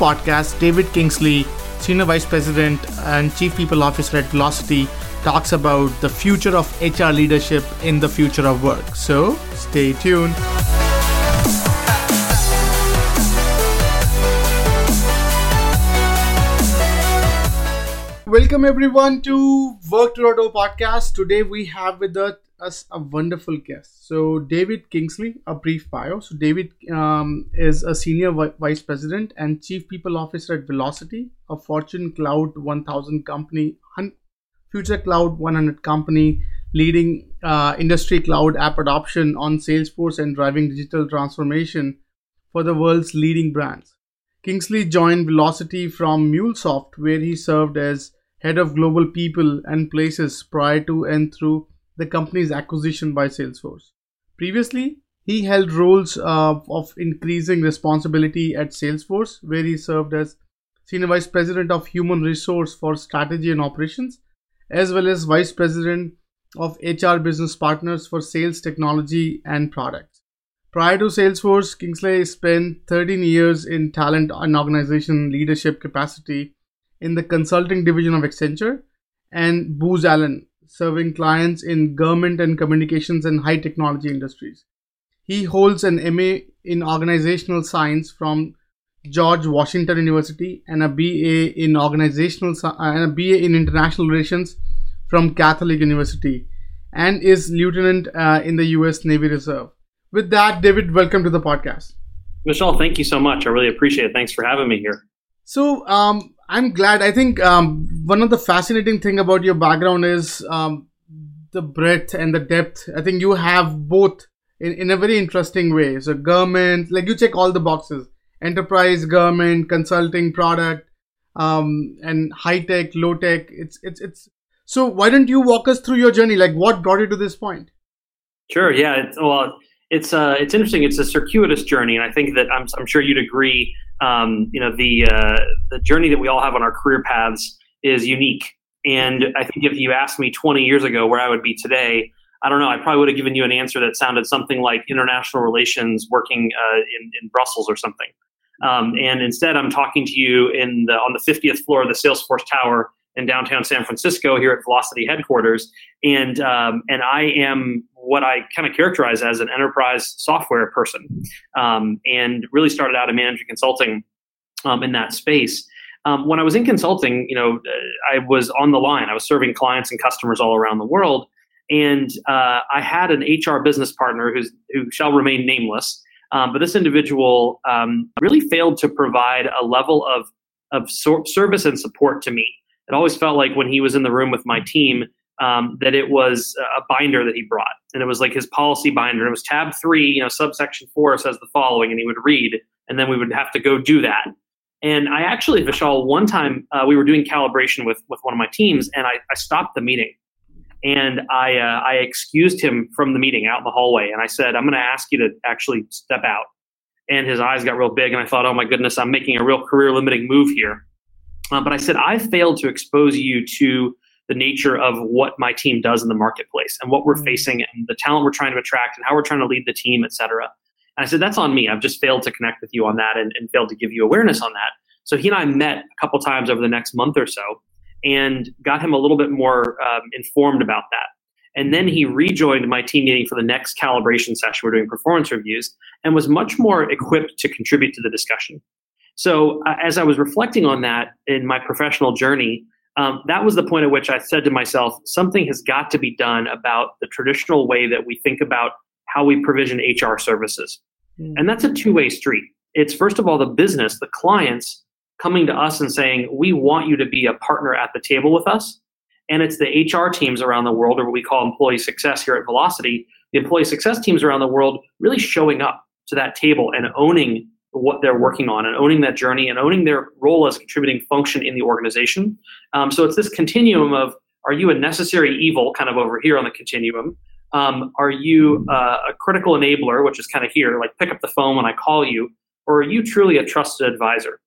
podcast, David Kingsley, Senior Vice President and Chief People Officer at Vlocity, talks about the future of HR leadership in the future of work. So stay tuned. Welcome everyone to Work 2.0 podcast. Today we have with us a wonderful guest. So David Kingsley, a brief bio. So David um, is a senior vice president and chief people officer at Vlocity, a Fortune Cloud 1000 company, future cloud 100 company, leading uh, industry cloud app adoption on Salesforce and driving digital transformation for the world's leading brands. Kingsley joined Vlocity from MuleSoft, where he served as head of global people and places prior to and through the company's acquisition by Salesforce. Previously, he held roles uh, of increasing responsibility at Salesforce, where he served as Senior Vice President of Human Resource for Strategy and Operations, as well as Vice President of HR Business Partners for Sales Technology and Products. Prior to Salesforce, Kingsley spent 13 years in talent and organization leadership capacity in the consulting division of Accenture, and Booz Allen, serving clients in government and communications and high technology industries. He holds an MA in organizational science from George Washington University and a BA in organizational uh, and a BA in international relations from Catholic University and is lieutenant uh, in the US Navy Reserve. With that, David, welcome to the podcast. Vishal, thank you so much. I really appreciate it. Thanks for having me here. So, um, I'm glad. I think um, one of the fascinating thing about your background is um, the breadth and the depth. I think you have both in, in a very interesting way. So government, like you check all the boxes: enterprise, government, consulting, product, um, and high tech, low tech. It's it's it's. So why don't you walk us through your journey? Like what brought you to this point? Sure. Yeah. It's, well, it's uh, it's interesting. It's a circuitous journey, and I think that I'm I'm sure you'd agree um, you know the uh, the journey that we all have on our career paths is unique. And I think if you asked me 20 years ago where I would be today, I don't know. I probably would have given you an answer that sounded something like international relations, working uh, in, in Brussels or something. Um, and instead, I'm talking to you in the on the 50th floor of the Salesforce Tower in downtown San Francisco here at Vlocity headquarters, and um, and I am what I kind of characterize as an enterprise software person, um, and really started out in management consulting um, in that space. Um, when I was in consulting, you know, I was on the line. I was serving clients and customers all around the world, and uh, I had an HR business partner who's, who shall remain nameless. Um, but this individual um, really failed to provide a level of of service and support to me it always felt like when he was in the room with my team um, that it was a binder that he brought, and it was like his policy binder. It was tab three, you know, subsection four says the following, and he would read, and then we would have to go do that. And I actually, Vishal, one time uh, we were doing calibration with with one of my teams, and I, I stopped the meeting, and I uh, I excused him from the meeting out in the hallway, and I said, I'm going to ask you to actually step out. And his eyes got real big, and I thought, oh my goodness, I'm making a real career limiting move here. Uh, but I said, I failed to expose you to the nature of what my team does in the marketplace and what we're mm-hmm. facing and the talent we're trying to attract and how we're trying to lead the team, et cetera. And I said, that's on me. I've just failed to connect with you on that and, and failed to give you awareness on that. So he and I met a couple times over the next month or so and got him a little bit more um, informed about that. And then he rejoined my team meeting for the next calibration session. We're doing performance reviews and was much more equipped to contribute to the discussion. So uh, as I was reflecting on that in my professional journey, um, that was the point at which I said to myself, something has got to be done about the traditional way that we think about how we provision HR services. Mm. And that's a two way street. It's first of all the business, the clients coming to us and saying, we want you to be a partner at the table with us. And it's the HR teams around the world, or what we call employee success here at Vlocity, the employee success teams around the world really showing up to that table and owning what they're working on and owning that journey and owning their role as contributing function in the organization. Um, so it's this continuum of are you a necessary evil kind of over here on the continuum? Um, are you uh, a critical enabler, which is kind of here, like pick up the phone when I call you, or are you truly a trusted advisor?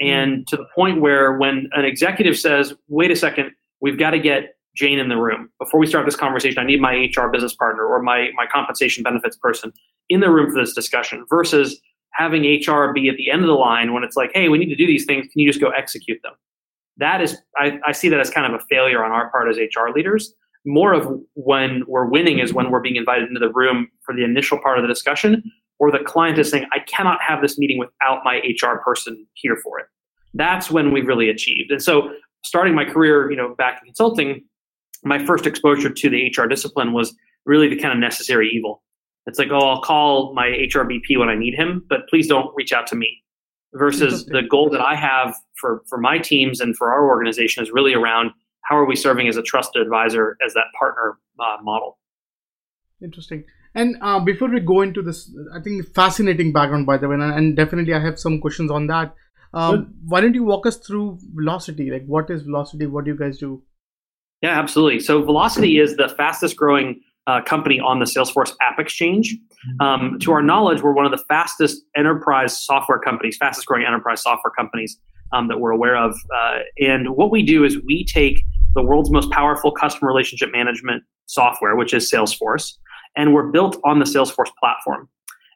And to the point where when an executive says, wait a second, we've got to get Jane in the room. Before we start this conversation, I need my HR business partner or my, my compensation benefits person in the room for this discussion versus having HR be at the end of the line when it's like, hey, we need to do these things. Can you just go execute them? That is, I, I see that as kind of a failure on our part as HR leaders. More of when we're winning is when we're being invited into the room for the initial part of the discussion, or the client is saying, I cannot have this meeting without my HR person here for it. That's when we've really achieved. And so, starting my career, you know, back in consulting, my first exposure to the HR discipline was really the kind of necessary evil. It's like, oh, I'll call my HRBP when I need him, but please don't reach out to me. Versus the goal that I have for, for my teams and for our organization is really around how are we serving as a trusted advisor as that partner uh, model. Interesting. And uh, before we go into this, I think fascinating background, by the way, and, and definitely I have some questions on that. Um, why don't you walk us through Vlocity? Like, what is Vlocity? What do you guys do? Yeah, absolutely. So Vlocity is the fastest growing uh, company on the Salesforce App Exchange. Um, to our knowledge, we're one of the fastest enterprise software companies, fastest growing enterprise software companies um, that we're aware of. Uh, and what we do is we take the world's most powerful customer relationship management software, which is Salesforce, and we're built on the Salesforce platform.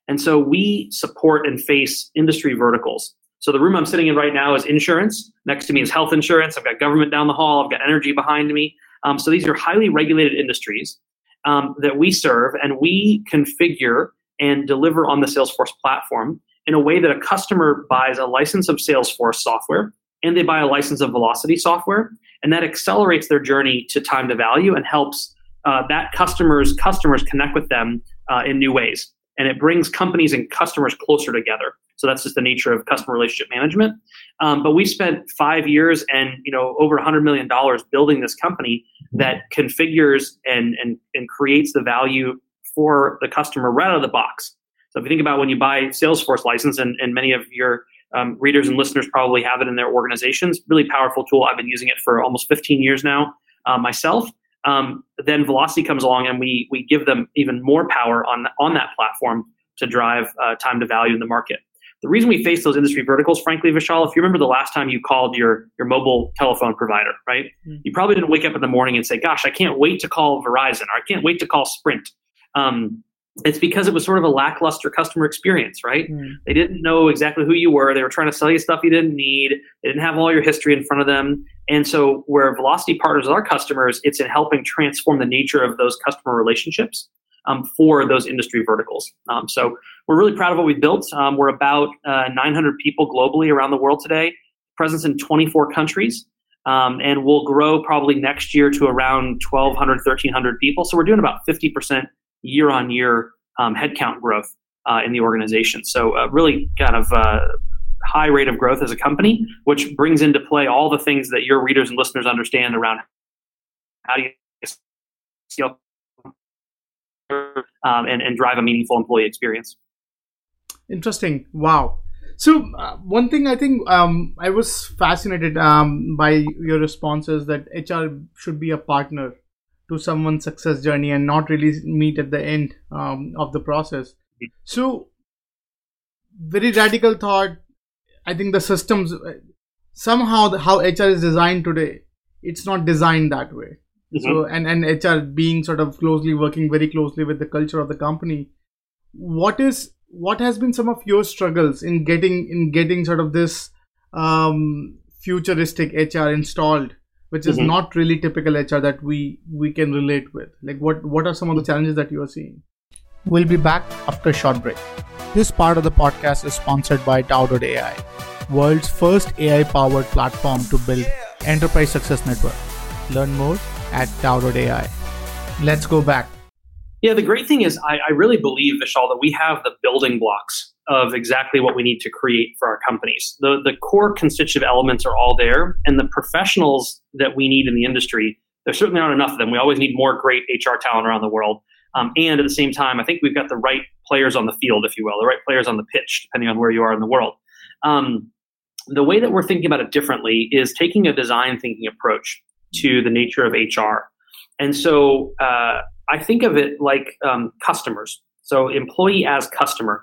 And so we support and face industry verticals. So the room I'm sitting in right now is insurance. Next to me is health insurance. I've got government down the hall. I've got energy behind me. Um, so these are highly regulated industries um, that we serve, and we configure and deliver on the Salesforce platform in a way that a customer buys a license of Salesforce software and they buy a license of Vlocity software, and that accelerates their journey to time to value and helps uh, that customers customers connect with them uh, in new ways, and it brings companies and customers closer together. So that's just the nature of customer relationship management. Um, but we spent five years and you know over a hundred million dollars building this company that configures and, and and creates the value for the customer right out of the box. So if you think about when you buy Salesforce license, and, and many of your um, readers and listeners probably have it in their organizations, really powerful tool. I've been using it for almost 15 years now uh, myself. Um, then Vlocity comes along, and we we give them even more power on on that platform to drive uh, time to value in the market. The reason we face those industry verticals, frankly, Vishal, if you remember the last time you called your, your mobile telephone provider, right? Mm-hmm. You probably didn't wake up in the morning and say, gosh, I can't wait to call Verizon or I can't wait to call Sprint. Um, it's because it was sort of a lackluster customer experience, right? Mm. They didn't know exactly who you were. They were trying to sell you stuff you didn't need. They didn't have all your history in front of them. And so, where Vlocity partners with our customers, it's in helping transform the nature of those customer relationships um, for those industry verticals. Um, so we're really proud of what we built. Um, we're about uh, 900 people globally around the world today, presence in 24 countries. Um, and we'll grow probably next year to around 1,200, 1,300 people. So we're doing about 50% year on year headcount growth uh, in the organization. So uh, really kind of uh, high rate of growth as a company, which brings into play all the things that your readers and listeners understand around how do you scale um, and, and drive a meaningful employee experience. Interesting. Wow. So uh, one thing I think um, I was fascinated um, by your responses that HR should be a partner to someone's success journey and not really meet at the end um, of the process. So very radical thought. I think the systems somehow the, how HR is designed today, it's not designed that way. Mm-hmm. So and and HR being sort of closely working very closely with the culture of the company. What is what has been some of your struggles in getting in getting sort of this um, futuristic HR installed, which is mm-hmm. not really typical HR that we we can relate with? Like what what are some of the challenges that you are seeing? We'll be back after a short break. This part of the podcast is sponsored by Tao.ai, world's first AI-powered platform to build enterprise success network. Learn more at Tao.ai. Let's go back. Yeah, the great thing is, I, I, really believe, Vishal, that we have the building blocks of exactly what we need to create for our companies. The, the core constitutive elements are all there, and the professionals that we need in the industry, there certainly aren't enough of them. We always need more great HR talent around the world. Um, and at the same time, I think we've got the right players on the field, if you will, the right players on the pitch, depending on where you are in the world. Um, the way that we're thinking about it differently is taking a design thinking approach to the nature of HR. And so uh, I think of it like um, customers. So employee as customer.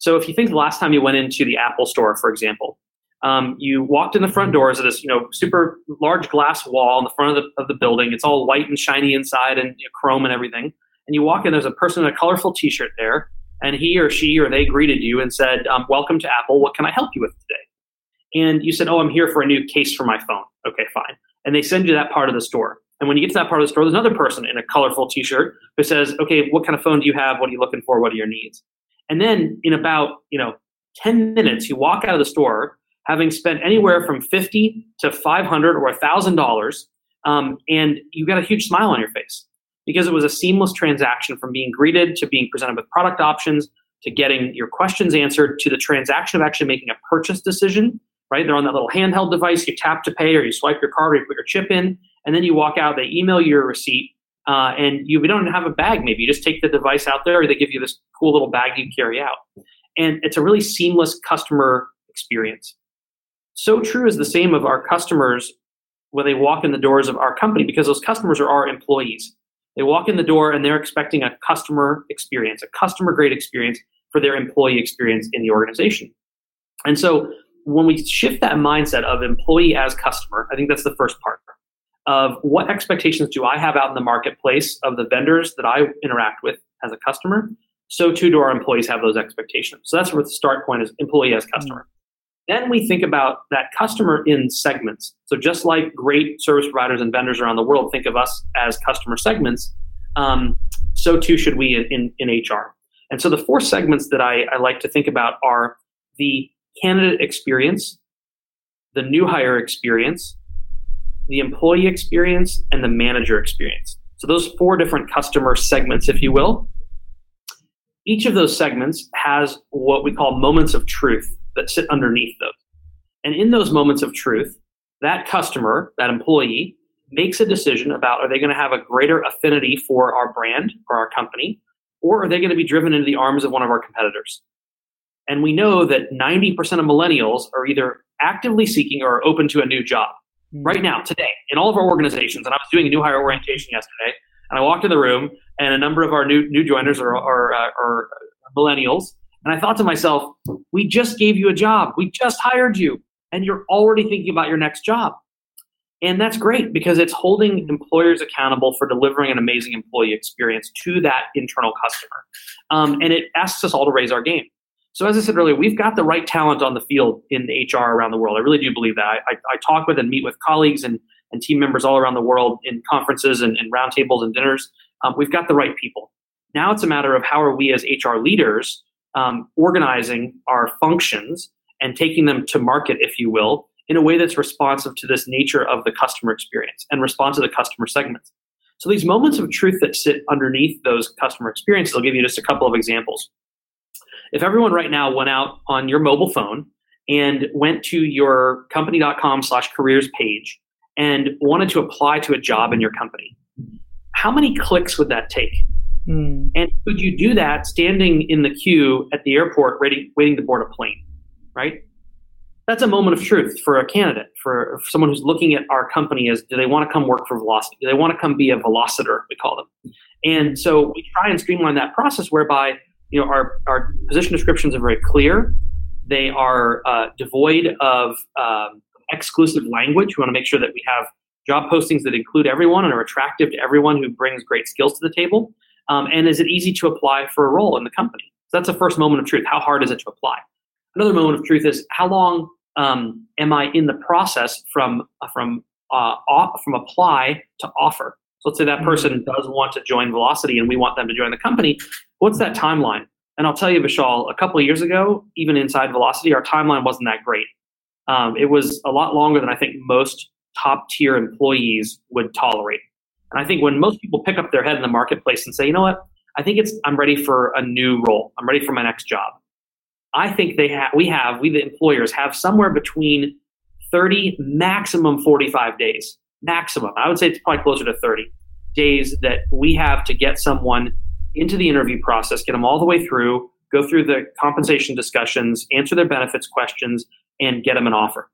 So if you think the last time you went into the Apple store, for example, um, you walked in the front doors of this, you know, super large glass wall in the front of the, of the building. It's all white and shiny inside and you know, chrome and everything. And you walk in, there's a person in a colorful T-shirt there, and he or she or they greeted you and said, um, "Welcome to Apple. What can I help you with today?" And you said, "Oh, I'm here for a new case for my phone." Okay, fine. And they send you that part of the store. And when you get to that part of the store, there's another person in a colorful T-shirt who says, "Okay, what kind of phone do you have? What are you looking for? What are your needs?" And then in about you know 10 minutes, you walk out of the store having spent anywhere from 50 to 500 or $1,000, um, and you got a huge smile on your face because it was a seamless transaction from being greeted to being presented with product options to getting your questions answered to the transaction of actually making a purchase decision. Right, they're on that little handheld device. You tap to pay, or you swipe your card, or you put your chip in, and then you walk out. They email you your receipt, uh, and you don't have a bag. Maybe you just take the device out there, or they give you this cool little bag you carry out, and it's a really seamless customer experience. So true is the same of our customers when they walk in the doors of our company, because those customers are our employees. They walk in the door and they're expecting a customer experience, a customer grade experience for their employee experience in the organization. And so when we shift that mindset of employee as customer, I think that's the first part of what expectations do I have out in the marketplace of the vendors that I interact with as a customer. So too do our employees have those expectations. So that's where the start point is employee as customer. Then we think about that customer in segments. So just like great service providers and vendors around the world think of us as customer segments, um, so too should we in, in, in, HR. And so the four segments that I, I like to think about are the candidate experience, the new hire experience, the employee experience, and the manager experience. So those four different customer segments, if you will. Each of those segments has what we call moments of truth that sit underneath those. And in those moments of truth, that customer, that employee, makes a decision about are they going to have a greater affinity for our brand or our company, or are they going to be driven into the arms of one of our competitors? And we know that 90% of millennials are either actively seeking or open to a new job. Right now, today, in all of our organizations, and I was doing a new hire orientation yesterday, and I walked in the room, and a number of our new new joiners are, are, uh, are millennials, and I thought to myself, we just gave you a job. We just hired you. And you're already thinking about your next job. And that's great because it's holding employers accountable for delivering an amazing employee experience to that internal customer. Um, and it asks us all to raise our game. So, as I said earlier, we've got the right talent on the field in HR around the world. I really do believe that. I, I, I talk with and meet with colleagues and, and team members all around the world in conferences and, and roundtables and dinners. Um, we've got the right people. Now it's a matter of how are we as HR leaders um, organizing our functions and taking them to market, if you will, in a way that's responsive to this nature of the customer experience and responsive to the customer segments. So these moments of truth that sit underneath those customer experiences, I'll give you just a couple of examples. If everyone right now went out on your mobile phone and went to your company.com slash careers page and wanted to apply to a job in your company, how many clicks would that take? Mm. And could you do that standing in the queue at the airport, ready, waiting to board a plane? Right. That's a moment of truth for a candidate, for, for someone who's looking at our company as do they want to come work for Vlocity? Do they want to come be a velociter, We call them. And so we try and streamline that process whereby you know our, our position descriptions are very clear. They are uh, devoid of um, exclusive language. We want to make sure that we have job postings that include everyone and are attractive to everyone who brings great skills to the table. Um, and is it easy to apply for a role in the company? So that's the first moment of truth. How hard is it to apply? Another moment of truth is how long um, am I in the process from uh, from uh, off, from apply to offer? So let's say that person mm-hmm. does want to join Vlocity, and we want them to join the company. What's that timeline? And I'll tell you, Vishal, a couple of years ago, even inside Vlocity, our timeline wasn't that great. Um, it was a lot longer than I think most top tier employees would tolerate. And I think when most people pick up their head in the marketplace and say, you know what, I think it's I'm ready for a new role. I'm ready for my next job. I think they have we have we the employers have somewhere between 30 maximum 45 days maximum. I would say it's probably closer to 30 days that we have to get someone into the interview process, get them all the way through, go through the compensation discussions, answer their benefits questions, and get them an offer.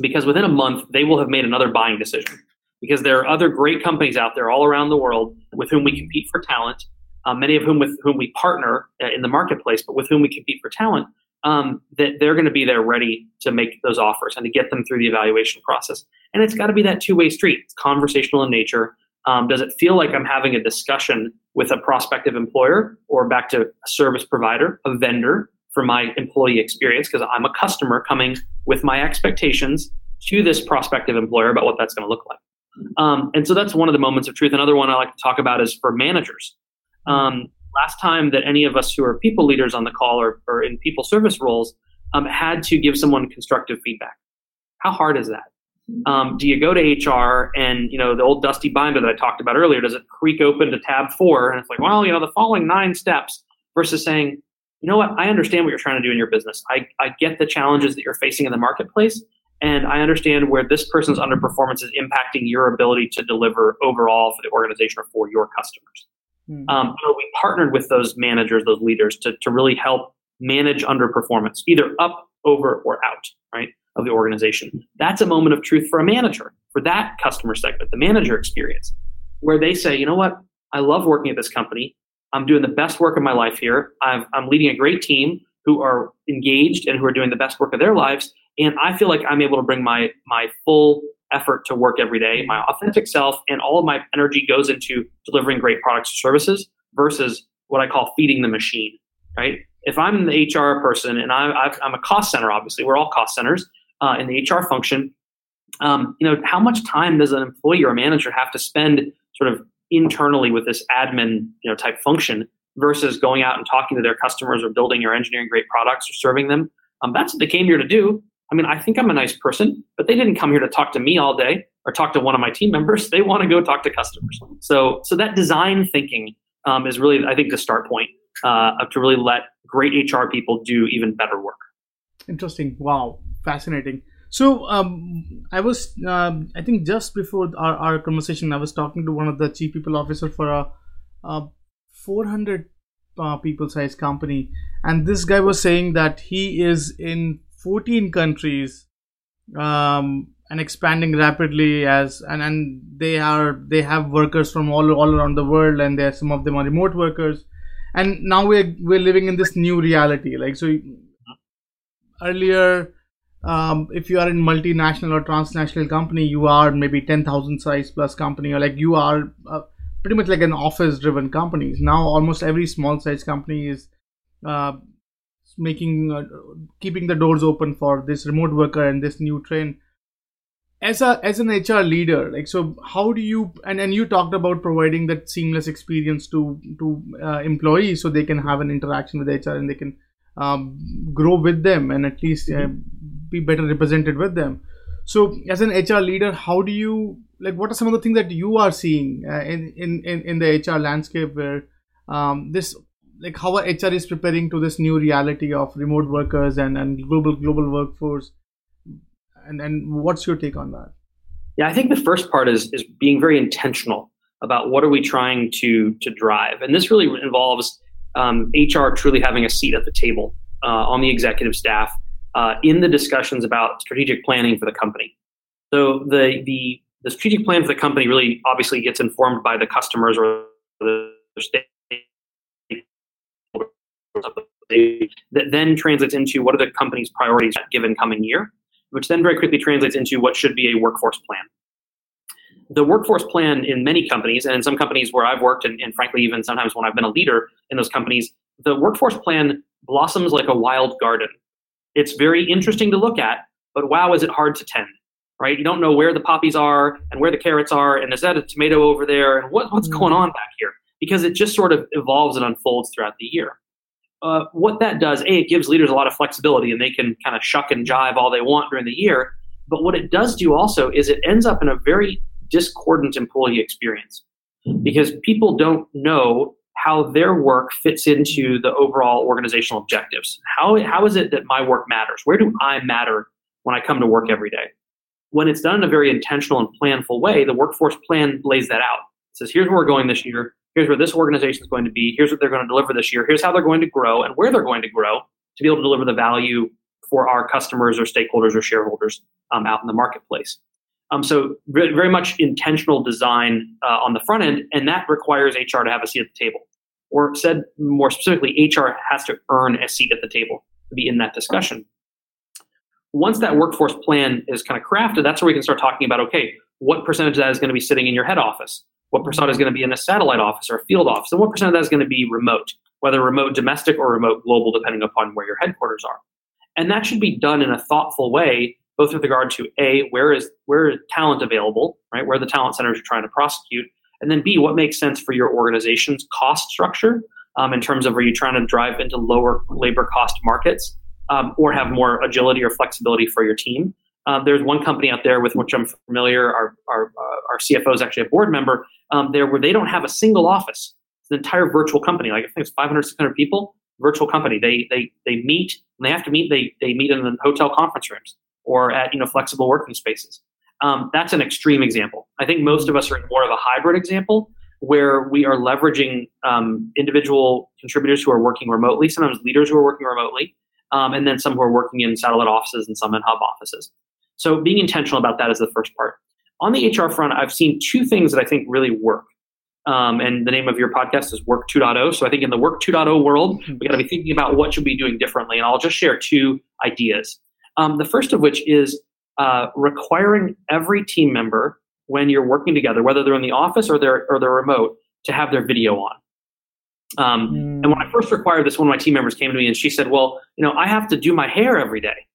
Because within a month, they will have made another buying decision because there are other great companies out there all around the world with whom we compete for talent, uh, many of whom with whom we partner uh, in the marketplace, but with whom we compete for talent. Um, that they're going to be there ready to make those offers and to get them through the evaluation process. And it's got to be that two way street. It's conversational in nature. Um, does it feel like I'm having a discussion with a prospective employer or back to a service provider, a vendor for my employee experience because I'm a customer coming with my expectations to this prospective employer about what that's going to look like. Um, and so that's one of the moments of truth. Another one I like to talk about is for managers. Um, last time that any of us who are people leaders on the call or, or in people service roles um, had to give someone constructive feedback. How hard is that? Um, do you go to HR and you know the old dusty binder that I talked about earlier? Does it creak open to tab four and it's like, well, you know, the following nine steps versus saying, you know what, I understand what you're trying to do in your business. I, I get the challenges that you're facing in the marketplace, and I understand where this person's underperformance is impacting your ability to deliver overall for the organization or for your customers. Mm-hmm. Um, so we partnered with those managers, those leaders, to, to really help manage underperformance, either up, over, or out, right, of the organization. That's a moment of truth for a manager, for that customer segment, the manager experience, where they say, you know what, I love working at this company. I'm doing the best work of my life here. i am leading a great team who are engaged and who are doing the best work of their lives. And I feel like I'm able to bring my my full effort to work every day, my authentic self, and all of my energy goes into delivering great products or services versus what I call feeding the machine. Right? If I'm the HR person and I'm, I'm a cost center, obviously we're all cost centers uh, in the HR function. Um, you know, how much time does an employee or a manager have to spend sort of internally with this admin you know type function versus going out and talking to their customers or building or engineering great products or serving them. Um, that's what they came here to do. I mean, I think I'm a nice person, but they didn't come here to talk to me all day or talk to one of my team members. They want to go talk to customers. So, so that design thinking um, is really, I think, the start point uh, to really let great HR people do even better work. Interesting. Wow, fascinating. So um, I was, um, I think, just before our, our conversation, I was talking to one of the chief people officer for a, a 400 uh, people size company, and this guy was saying that he is in 14 countries um, and expanding rapidly as and, and they are they have workers from all all around the world, and there some of them are remote workers, and now we're we're living in this new reality. Like so, earlier um, if you are in multinational or transnational company, you are maybe 10,000 size plus company, or like you are uh, pretty much like an office driven company. Now, almost every small size company is uh, making, uh, keeping the doors open for this remote worker and this new trend. As a as an HR leader, like so, how do you and and you talked about providing that seamless experience to to uh, employees so they can have an interaction with HR and they can um, grow with them and at least uh, be better represented with them. So as an hr leader how do you like what are some of the things that you are seeing uh, in, in in the hr landscape where um, this like how hr is preparing to this new reality of remote workers and and global global workforce? And and what's your take on that? Yeah i think the first part is is being very intentional about what are we trying to to drive. And this really involves um, hr truly having a seat at the table uh, on the executive staff uh, in the discussions about strategic planning for the company. So the, the the strategic plan for the company really obviously gets informed by the customers or the stakeholders that then translates into what are the company's priorities given coming year, which then very quickly translates into what should be a workforce plan. The workforce plan in many companies, and in some companies where I've worked, and, and frankly, even sometimes when I've been a leader in those companies, the workforce plan blossoms like a wild garden it's very interesting to look at, but wow, is it hard to tend, right? You don't know where the poppies are and where the carrots are, and is that a tomato over there, and what, what's mm. going on back here? Because it just sort of evolves and unfolds throughout the year. Uh, what that does, A, it gives leaders a lot of flexibility and they can kind of shuck and jive all they want during the year. But what it does do also is it ends up in a very discordant employee experience because people don't know how their work fits into the overall organizational objectives. How, how is it that my work matters? Where do I matter when I come to work every day? When it's done in a very intentional and planful way, the workforce plan lays that out. It says, here's where we're going this year. Here's where this organization is going to be. Here's what they're going to deliver this year. Here's how they're going to grow and where they're going to grow to be able to deliver the value for our customers or stakeholders or shareholders um, out in the marketplace. Um, so very much intentional design uh, on the front end, and that requires HR to have a seat at the table. Or said more specifically, HR has to earn a seat at the table to be in that discussion. Once that workforce plan is kind of crafted, that's where we can start talking about okay, what percentage of that is going to be sitting in your head office? What percent is going to be in a satellite office or a field office? And what percent of that is going to be remote, whether remote domestic or remote global, depending upon where your headquarters are. And that should be done in a thoughtful way, both with regard to A, where is where is talent available, right? Where the talent centers you're trying to prosecute, and then B, what makes sense for your organization's cost structure um, in terms of are you trying to drive into lower labor cost markets um, or have more agility or flexibility for your team. Um, there's one company out there with which I'm familiar. Our our, uh, our CFO is actually a board member um, there, where they don't have a single office. It's an entire virtual company. Like I think it's 500, 600 people. Virtual company. They they they meet. and they have to meet. They they meet in the hotel conference rooms or at you know flexible working spaces. Um, that's an extreme example. I think most of us are in more of a hybrid example where we are leveraging um, individual contributors who are working remotely, sometimes leaders who are working remotely, um, and then some who are working in satellite offices and some in hub offices. So being intentional about that is the first part. On the HR front, I've seen two things that I think really work. Um, and the name of your podcast is Work 2.0. So I think in the Work 2.0 world, we got to be thinking about what should we be doing differently. And I'll just share two ideas. Um, the first of which is uh, requiring every team member when you're working together, whether they're in the office or they're or they're remote, to have their video on. Um, mm. And when I first required this, one of my team members came to me and she said, "Well, you know, I have to do my hair every day.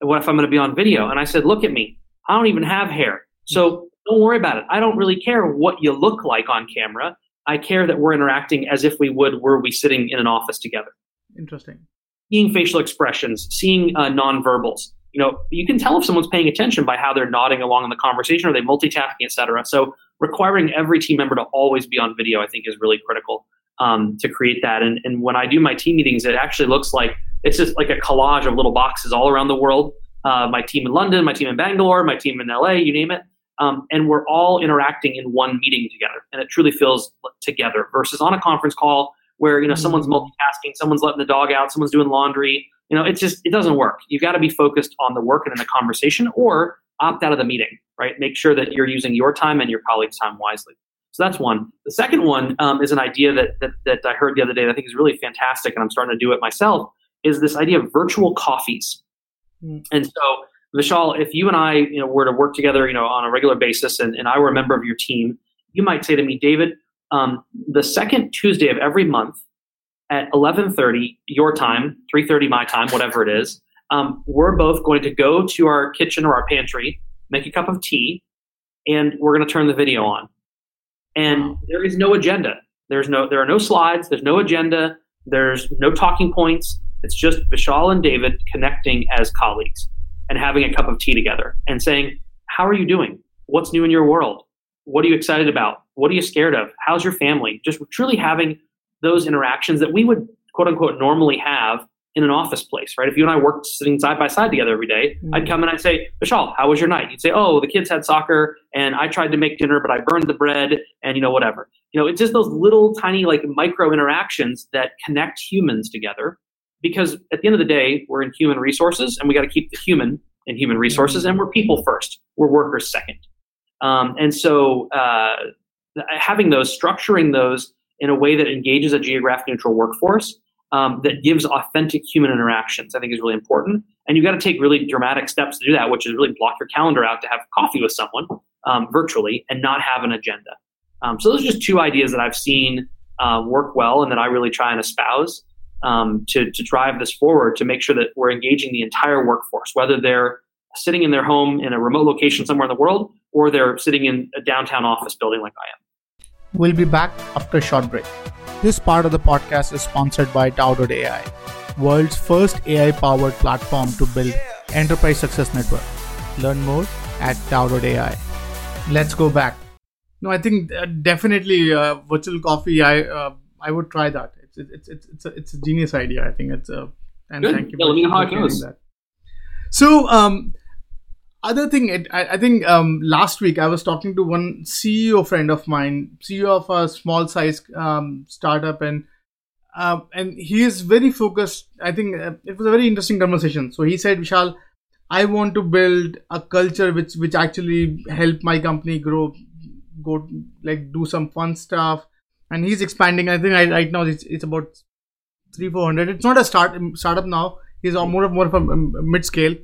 What if I'm going to be on video?" And I said, "Look at me. I don't even have hair, so don't worry about it. I don't really care what you look like on camera. I care that we're interacting as if we would were we sitting in an office together." Interesting. Seeing facial expressions, seeing uh, nonverbals you know, you can tell if someone's paying attention by how they're nodding along in the conversation, or they multitasking, et cetera. So requiring every team member to always be on video, I think, is really critical um, to create that. And, and when I do my team meetings, it actually looks like it's just like a collage of little boxes all around the world. Uh, my team in London, my team in Bangalore, my team in LA, you name it. Um, and we're all interacting in one meeting together, and it truly feels together. Versus on a conference call where you know someone's mm-hmm. multitasking, someone's letting the dog out, someone's doing laundry, you know, it's just it doesn't work. You've got to be focused on the work and in the conversation, or opt out of the meeting. Right? Make sure that you're using your time and your colleagues' time wisely. So that's one. The second one um, is an idea that, that that I heard the other day that I think is really fantastic, and I'm starting to do it myself. Is this idea of virtual coffees? Mm. And so, Vishal, if you and I, you know, were to work together, you know, on a regular basis, and, and I were a member of your team, you might say to me, David, um, the second Tuesday of every month, at 11:30 your time, 3:30 my time, whatever it is, um, we're both going to go to our kitchen or our pantry, make a cup of tea, and we're going to turn the video on. And there is no agenda. There's no there are no slides. There's no agenda. There's no talking points. It's just Vishal and David connecting as colleagues and having a cup of tea together and saying, "How are you doing? What's new in your world? What are you excited about? What are you scared of? How's your family?" Just truly having those interactions that we would quote unquote normally have in an office place, right? If you and I worked sitting side by side together every day, mm-hmm. I'd come and I'd say, Vishal, how was your night? You'd say, oh, the kids had soccer and I tried to make dinner, but I burned the bread and, you know, whatever. You know, it's just those little tiny, like micro interactions that connect humans together because at the end of the day, we're in human resources and we got to keep the human in human resources and we're people first, we're workers second. Um, and so uh, having those, structuring those, in a way that engages a geographic neutral workforce um, that gives authentic human interactions, I think is really important. And you've got to take really dramatic steps to do that, which is really block your calendar out to have coffee with someone um, virtually and not have an agenda. Um, so those are just two ideas that I've seen uh, work well and that I really try and espouse um, to, to drive this forward to make sure that we're engaging the entire workforce, whether they're sitting in their home in a remote location somewhere in the world or they're sitting in a downtown office building like I am. We'll be back after a short break. This part of the podcast is sponsored by Tao.ai, world's first AI powered platform to build enterprise success network. Learn more at Tao.ai. Let's go back. No, I think uh, definitely uh, virtual coffee. I uh, I would try that. It's it's it's it's a, it's a genius idea. I think it's a and Good. thank you. Yeah, let me know how it goes. That. So um, other thing I, I, think um, last week i was talking to one ceo friend of mine ceo of a small size um, startup and uh, and he is very focused. I think uh, it was a very interesting conversation. So he said vishal i want to build a culture which which actually help my company grow go like do some fun stuff. And he's expanding. I think right now it's, it's about three four hundred. It's not a start startup now. He's more of more of a mid scale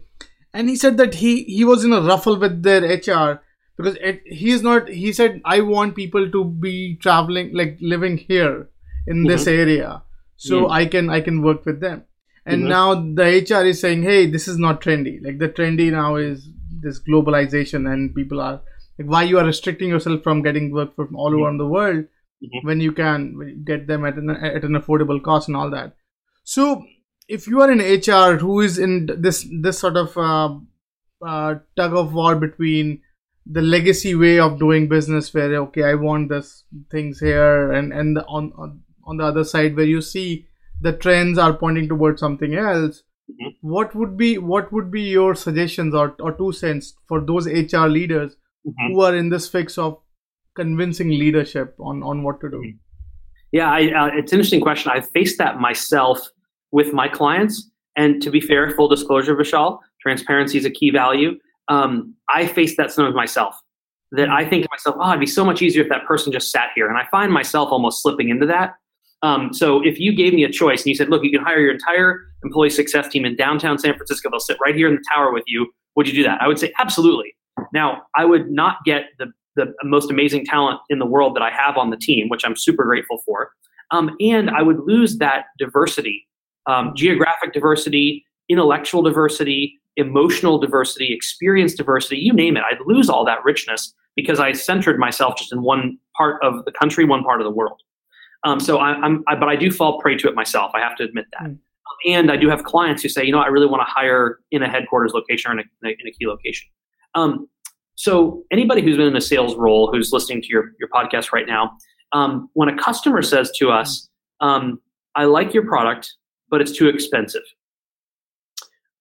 and he said that he he was in a ruffle with their HR because it, he's not he said i want people to be traveling like living here in mm-hmm. this area so mm-hmm. i can i can work with them and mm-hmm. now the hr is saying hey this is not trendy like the trendy now is this globalization and people are like why you are restricting yourself from getting work from all mm-hmm. around the world mm-hmm. when you can get them at an, at an affordable cost and all that so if you are in hr who is in this this sort of uh, uh, tug of war between the legacy way of doing business where okay i want this things here and and the, on, on on the other side where you see the trends are pointing towards something else mm-hmm. what would be what would be your suggestions or, or two cents for those hr leaders mm-hmm. who are in this fix of convincing leadership on on what to do mm-hmm. yeah I, uh, it's an interesting question i faced that myself with my clients and to be fair full disclosure vishal transparency is a key value um, I face that sometimes myself. That I think to myself, oh, it'd be so much easier if that person just sat here. And I find myself almost slipping into that. Um, so if you gave me a choice and you said, look, you can hire your entire employee success team in downtown San Francisco, they'll sit right here in the tower with you. Would you do that? I would say absolutely. Now, I would not get the, the most amazing talent in the world that I have on the team, which I'm super grateful for. Um, and I would lose that diversity, um, geographic diversity, intellectual diversity, emotional diversity, experience diversity, you name it. I'd lose all that richness because I centered myself just in one part of the country, one part of the world. Um, so I, am but I do fall prey to it myself. I have to admit that. Mm. And I do have clients who say, you know, I really want to hire in a headquarters location or in a, in a key location. Um, so anybody who's been in a sales role, who's listening to your, your podcast right now, um, when a customer says to us, um, I like your product, but it's too expensive.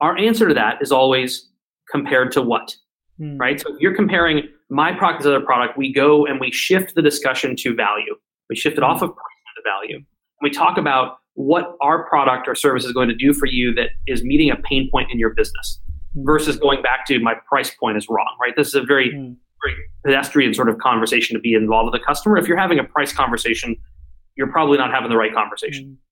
Our answer to that is always compared to what, hmm. right? So if you're comparing my product to other product, we go and we shift the discussion to value. We shift it off of price to value. We talk about what our product or service is going to do for you that is meeting a pain point in your business hmm. versus going back to my price point is wrong, right? This is a very, hmm. very pedestrian sort of conversation to be involved with a customer. If you're having a price conversation, you're probably not having the right conversation. Hmm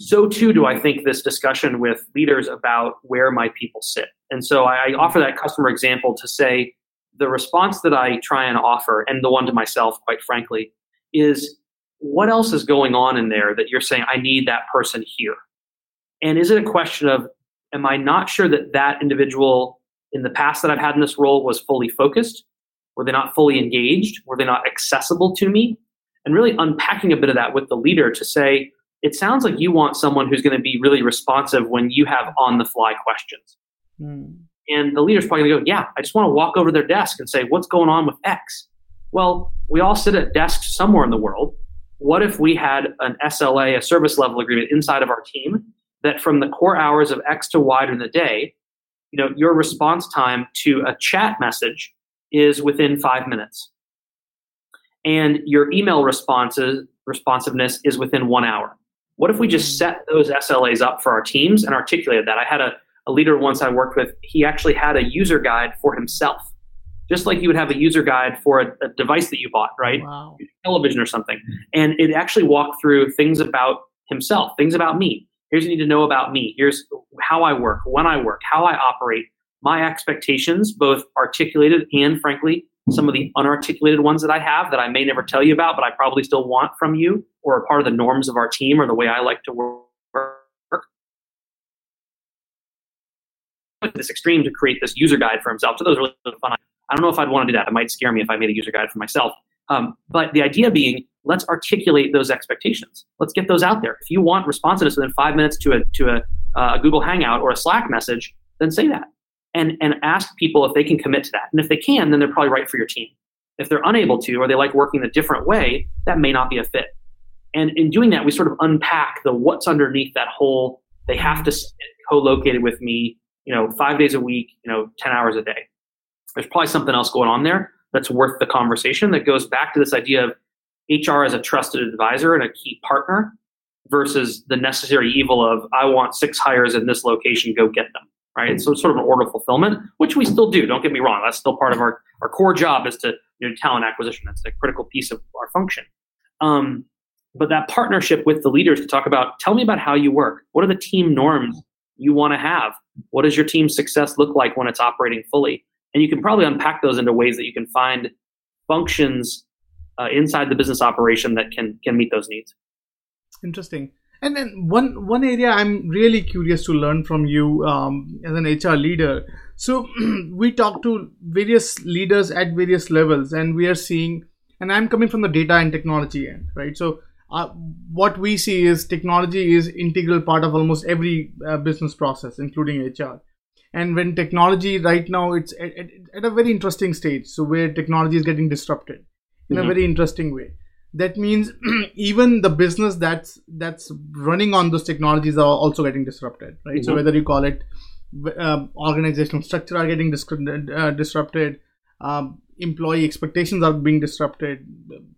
so too do I think this discussion with leaders about where my people sit. And so I offer that customer example to say the response that I try and offer, and the one to myself, quite frankly, is what else is going on in there that you're saying, I need that person here? And is it a question of, am I not sure that that individual in the past that I've had in this role was fully focused? Were they not fully engaged? Were they not accessible to me? And really unpacking a bit of that with the leader to say, it sounds like you want someone who's going to be really responsive when you have on the fly questions. Mm. And the leader's probably going to go, Yeah, I just want to walk over their desk and say, What's going on with X? Well, we all sit at desks somewhere in the world. What if we had an SLA, a service level agreement inside of our team that from the core hours of X to Y during the day, you know, your response time to a chat message is within five minutes. And your email responses responsiveness is within one hour. What if we just hmm. set those SLAs up for our teams and articulated that? I had a, a leader once I worked with, he actually had a user guide for himself, just like you would have a user guide for a, a device that you bought, right? Wow. Television or something. And it actually walked through things about himself, things about me. Here's what you need to know about me. Here's how I work, when I work, how I operate, my expectations, both articulated and frankly some of the unarticulated ones that I have that I may never tell you about, but I probably still want from you or are part of the norms of our team or the way I like to work. This extreme to create this user guide for himself. So those are really fun. I don't know if I'd want to do that. It might scare me if I made a user guide for myself. Um, but the idea being, let's articulate those expectations. Let's get those out there. If you want responsiveness within five minutes to a to a, uh, a Google Hangout or a Slack message, then say that and, and ask people if they can commit to that. And if they can, then they're probably right for your team. If they're unable to, or they like working a different way, that may not be a fit. And in doing that, we sort of unpack the what's underneath that whole, they have to co-located with me, you know, five days a week, you know, 10 hours a day. There's probably something else going on there that's worth the conversation that goes back to this idea of HR as a trusted advisor and a key partner versus the necessary evil of I want six hires in this location, go get them right? So it's sort of an order fulfillment, which we still do. Don't get me wrong. That's still part of our, our core job is to you know, talent acquisition. That's a critical piece of our function. Um, but that partnership with the leaders to talk about, tell me about how you work. What are the team norms you want to have? What does your team success look like when it's operating fully? And you can probably unpack those into ways that you can find functions uh, inside the business operation that can can meet those needs. Interesting. And then one one area I'm really curious to learn from you um, as an HR leader. So we talk to various leaders at various levels, and we are seeing. And I'm coming from the data and technology end, right? So uh, what we see is technology is integral part of almost every uh, business process, including HR. And when technology right now it's at, at, at, a very interesting stage, so where technology is getting disrupted in mm-hmm. a very interesting way that means even the business that's that's running on those technologies are also getting disrupted right mm-hmm. so whether you call it um, organizational structure are getting dis- uh, disrupted um, employee expectations are being disrupted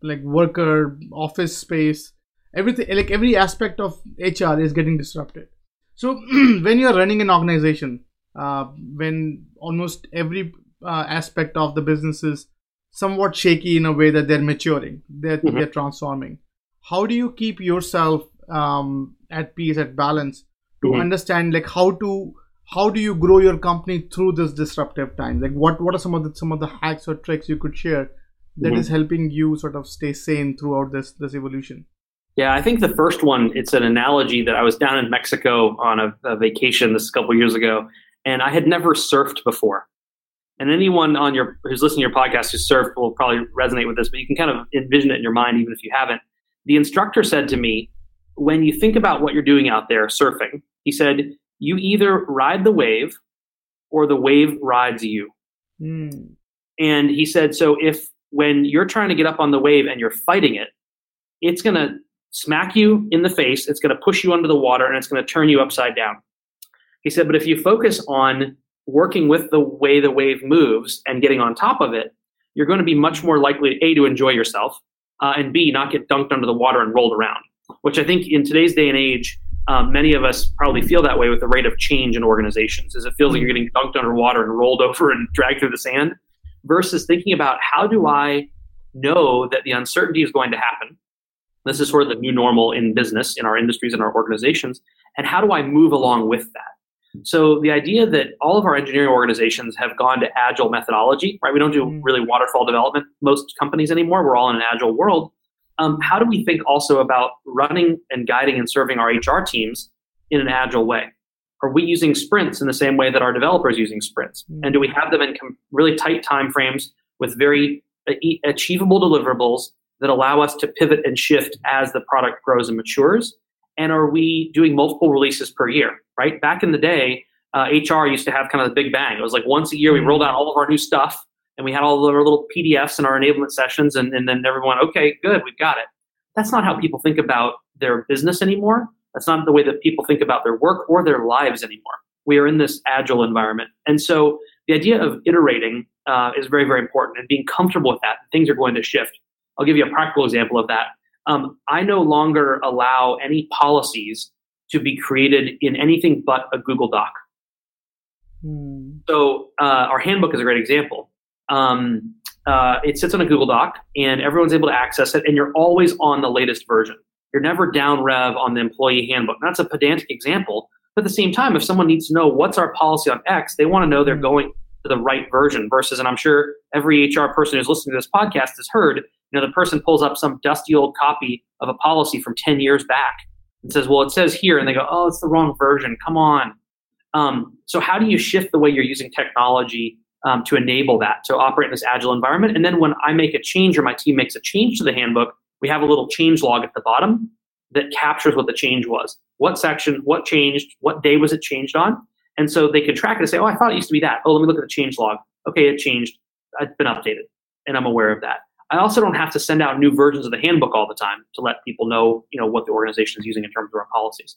like worker office space everything like every aspect of hr is getting disrupted so when you're running an organization uh, when almost every uh, aspect of the business is somewhat shaky in a way that they're maturing, they're, mm-hmm. they're transforming. How do you keep yourself um, at peace, at balance, to mm-hmm. understand like how to how do you grow your company through this disruptive time? Like what what are some of the some of the hacks or tricks you could share that mm-hmm. is helping you sort of stay sane throughout this this evolution? Yeah, I think the first one, it's an analogy that I was down in Mexico on a, a vacation this couple years ago, and I had never surfed before and anyone on your who's listening to your podcast who surfed will probably resonate with this, but you can kind of envision it in your mind even if you haven't. The instructor said to me, when you think about what you're doing out there surfing, he said, you either ride the wave or the wave rides you. Mm. And he said, so if when you're trying to get up on the wave and you're fighting it, it's going to smack you in the face, it's going to push you under the water, and it's going to turn you upside down. He said, but if you focus on working with the way the wave moves and getting on top of it, you're going to be much more likely a to enjoy yourself uh, and b not get dunked under the water and rolled around. Which I think in today's day and age, um, many of us probably feel that way with the rate of change in organizations, as it feels like you're getting dunked underwater and rolled over and dragged through the sand, versus thinking about how do I know that the uncertainty is going to happen. This is sort of the new normal in business, in our industries, in our organizations, and how do I move along with that? So the idea that all of our engineering organizations have gone to agile methodology, right? We don't do mm. really waterfall development most companies anymore. We're all in an agile world. Um, how do we think also about running and guiding and serving our HR teams in an agile way? Are we using sprints in the same way that our developers using sprints? Mm. And do we have them in com- really tight time frames with very uh, achievable deliverables that allow us to pivot and shift as the product grows and matures? And are we doing multiple releases per year? right? Back in the day, uh, HR used to have kind of the big bang. It was like once a year we mm-hmm. rolled out all of our new stuff and we had all of our little PDFs and our enablement sessions, and, and then everyone, okay, good, we've got it. That's not how people think about their business anymore. That's not the way that people think about their work or their lives anymore. We are in this agile environment. And so the idea of iterating uh, is very, very important and being comfortable with that. Things are going to shift. I'll give you a practical example of that. Um, I no longer allow any policies to be created in anything but a Google Doc. Hmm. So uh, our handbook is a great example. Um, uh, it sits on a Google Doc, and everyone's able to access it, and you're always on the latest version. You're never down rev on the employee handbook. That's a pedantic example, but at the same time, if someone needs to know what's our policy on X, they want to know they're hmm. going to the right version. Versus, and I'm sure every HR person who's listening to this podcast has heard, you know, the person pulls up some dusty old copy of a policy from 10 years back and says, well, it says here, and they go, oh, it's the wrong version. Come on. Um, so how do you shift the way you're using technology um, to enable that to operate in this agile environment? And then when I make a change or my team makes a change to the handbook, we have a little change log at the bottom that captures what the change was. What section, what changed, what day was it changed on? And so they can track it and say, oh, I thought it used to be that. Oh, let me look at the change log. Okay, it changed. It's been updated. And I'm aware of that. I also don't have to send out new versions of the handbook all the time to let people know, you know, what the organization is using in terms of our policies.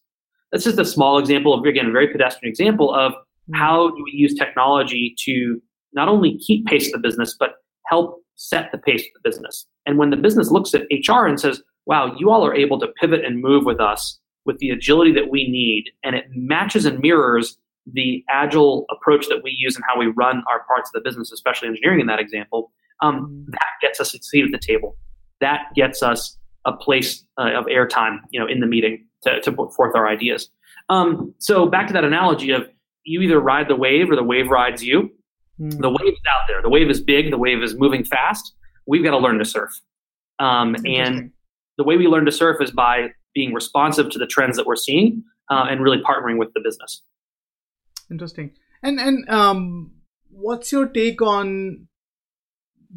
That's just a small example of, again, a very pedestrian example of mm-hmm. how do we use technology to not only keep pace of the business, but help set the pace of the business. And when the business looks at HR and says, wow, you all are able to pivot and move with us with the agility that we need, and it matches and mirrors the agile approach that we use and how we run our parts of the business, especially engineering in that example, um, mm-hmm. that gets us a seat at the table. That gets us a place uh, of airtime, you know, in the meeting to, to put forth our ideas. Um, so back to that analogy of you either ride the wave or the wave rides you. Mm. The wave is out there. The wave is big. The wave is moving fast. We've got to learn to surf. Um, and the way we learn to surf is by being responsive to the trends that we're seeing uh, and really partnering with the business. Interesting. And and um, what's your take on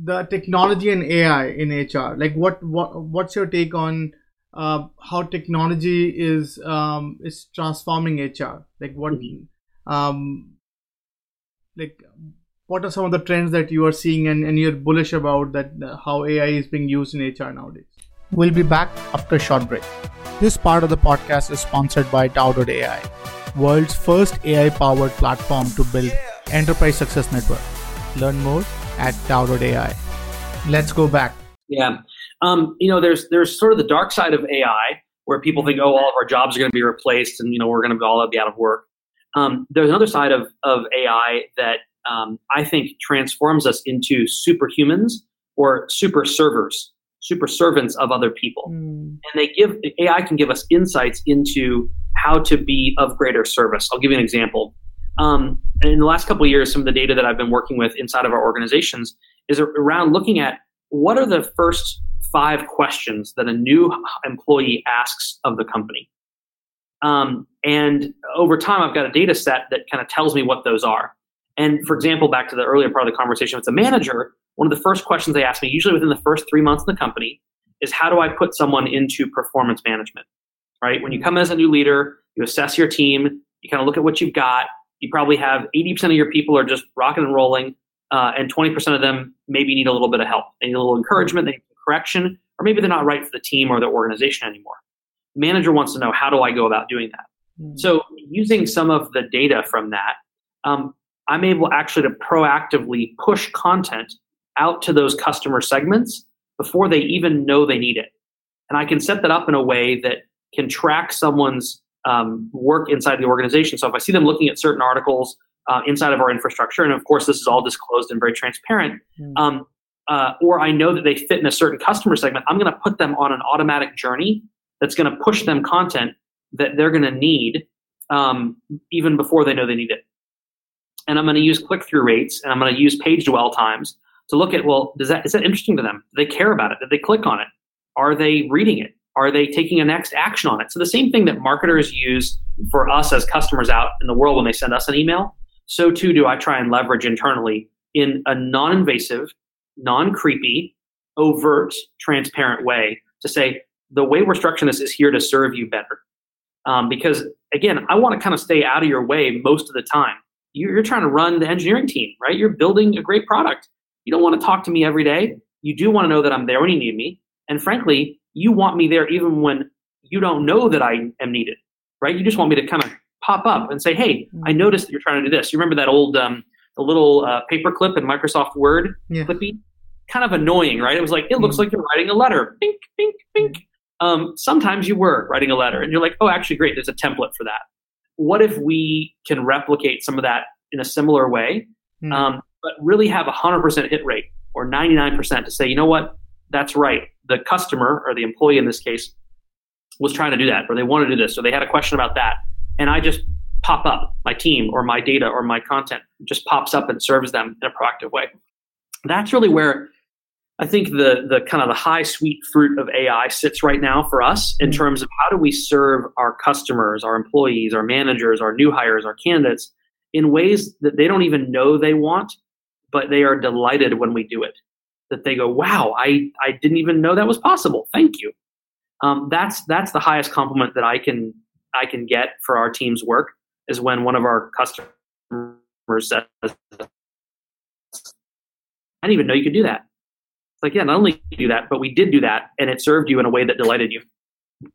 the technology and AI in HR? Like, what what what's your take on uh, how technology is um, is transforming HR? Like, what mm-hmm. um, like what are some of the trends that you are seeing and, and you're bullish about that uh, how AI is being used in HR nowadays? We'll be back after a short break. This part of the podcast is sponsored by Tao.ai, world's first AI-powered platform to build enterprise success network. Learn more at Tao.ai. Let's go back. Yeah, um, you know, there's there's sort of the dark side of AI where people think, oh, all of our jobs are going to be replaced, and you know, we're going to all be out of work. Um, there's another side of of AI that um, I think transforms us into superhumans or super servers, super servants of other people. Mm. And they give AI can give us insights into how to be of greater service. I'll give you an example. Um, in the last couple of years, some of the data that I've been working with inside of our organizations is around looking at what are the first five questions that a new employee asks of the company. Um, and over time, I've got a data set that kind of tells me what those are. And for example, back to the earlier part of the conversation with the manager, one of the first questions they ask me, usually within the first three months in the company, is how do I put someone into performance management? Right? When you come as a new leader, you assess your team, you kind of look at what you've got. You probably have 80% of your people are just rocking and rolling, uh, and 20% of them maybe need a little bit of help. They need a little encouragement, they need correction, or maybe they're not right for the team or the organization anymore. The manager wants to know how do I go about doing that? Mm-hmm. So using some of the data from that, um, I'm able actually to proactively push content out to those customer segments before they even know they need it. And I can set that up in a way that can track someone's um, work inside the organization. So if I see them looking at certain articles uh, inside of our infrastructure, and of course this is all disclosed and very transparent, mm. um, uh, or I know that they fit in a certain customer segment, I'm going to put them on an automatic journey that's going to push them content that they're going to need um, even before they know they need it and I'm going to use click through rates and I'm going to use page dwell times to look at well, does that is that interesting to them? Do they care about it? Did they click on it? Are they reading it? Are they taking a next action on it? So the same thing that marketers use for us as customers out in the world when they send us an email, so too do I try and leverage internally in a non-invasive, non-creepy, overt, transparent way to say the way we're structuring this is here to serve you better. Um, because again, I want to kind of stay out of your way most of the time you're trying to run the engineering team, right? You're building a great product. You don't want to talk to me every day. You do want to know that I'm there when you need me. And frankly, you want me there even when you don't know that I am needed, right? You just want me to kind of pop up and say, hey, I mm-hmm. noticed that you're trying to do this. You remember that old, um, the little uh, paper clip in Microsoft Word yeah. clippy? Kind of annoying, right? It was like, it looks mm-hmm. like you're writing a letter. Bink, bink, bink. Um, sometimes you were writing a letter and you're like, oh, actually, great, there's a template for that what if we can replicate some of that in a similar way, mm. um, but really have a 100% hit rate or 99% to say, you know what, that's right. The customer or the employee in this case was trying to do that, or they want to do this, or they had a question about that. And I just pop up my team or my data or my content just pops up and serves them in a proactive way. That's really where I think the the kind of the high sweet fruit of AI sits right now for us in mm-hmm. terms of how do we serve our customers, our employees, our managers, our new hires, our candidates in ways that they don't even know they want, but they are delighted when we do it. That they go, "Wow, I I didn't even know that was possible. Thank you." Um, that's that's the highest compliment that I can I can get for our team's work is when one of our customers says, "I didn't even know you could do that." It's like, yeah, not only do that, but we did do that, and it served you in a way that delighted you.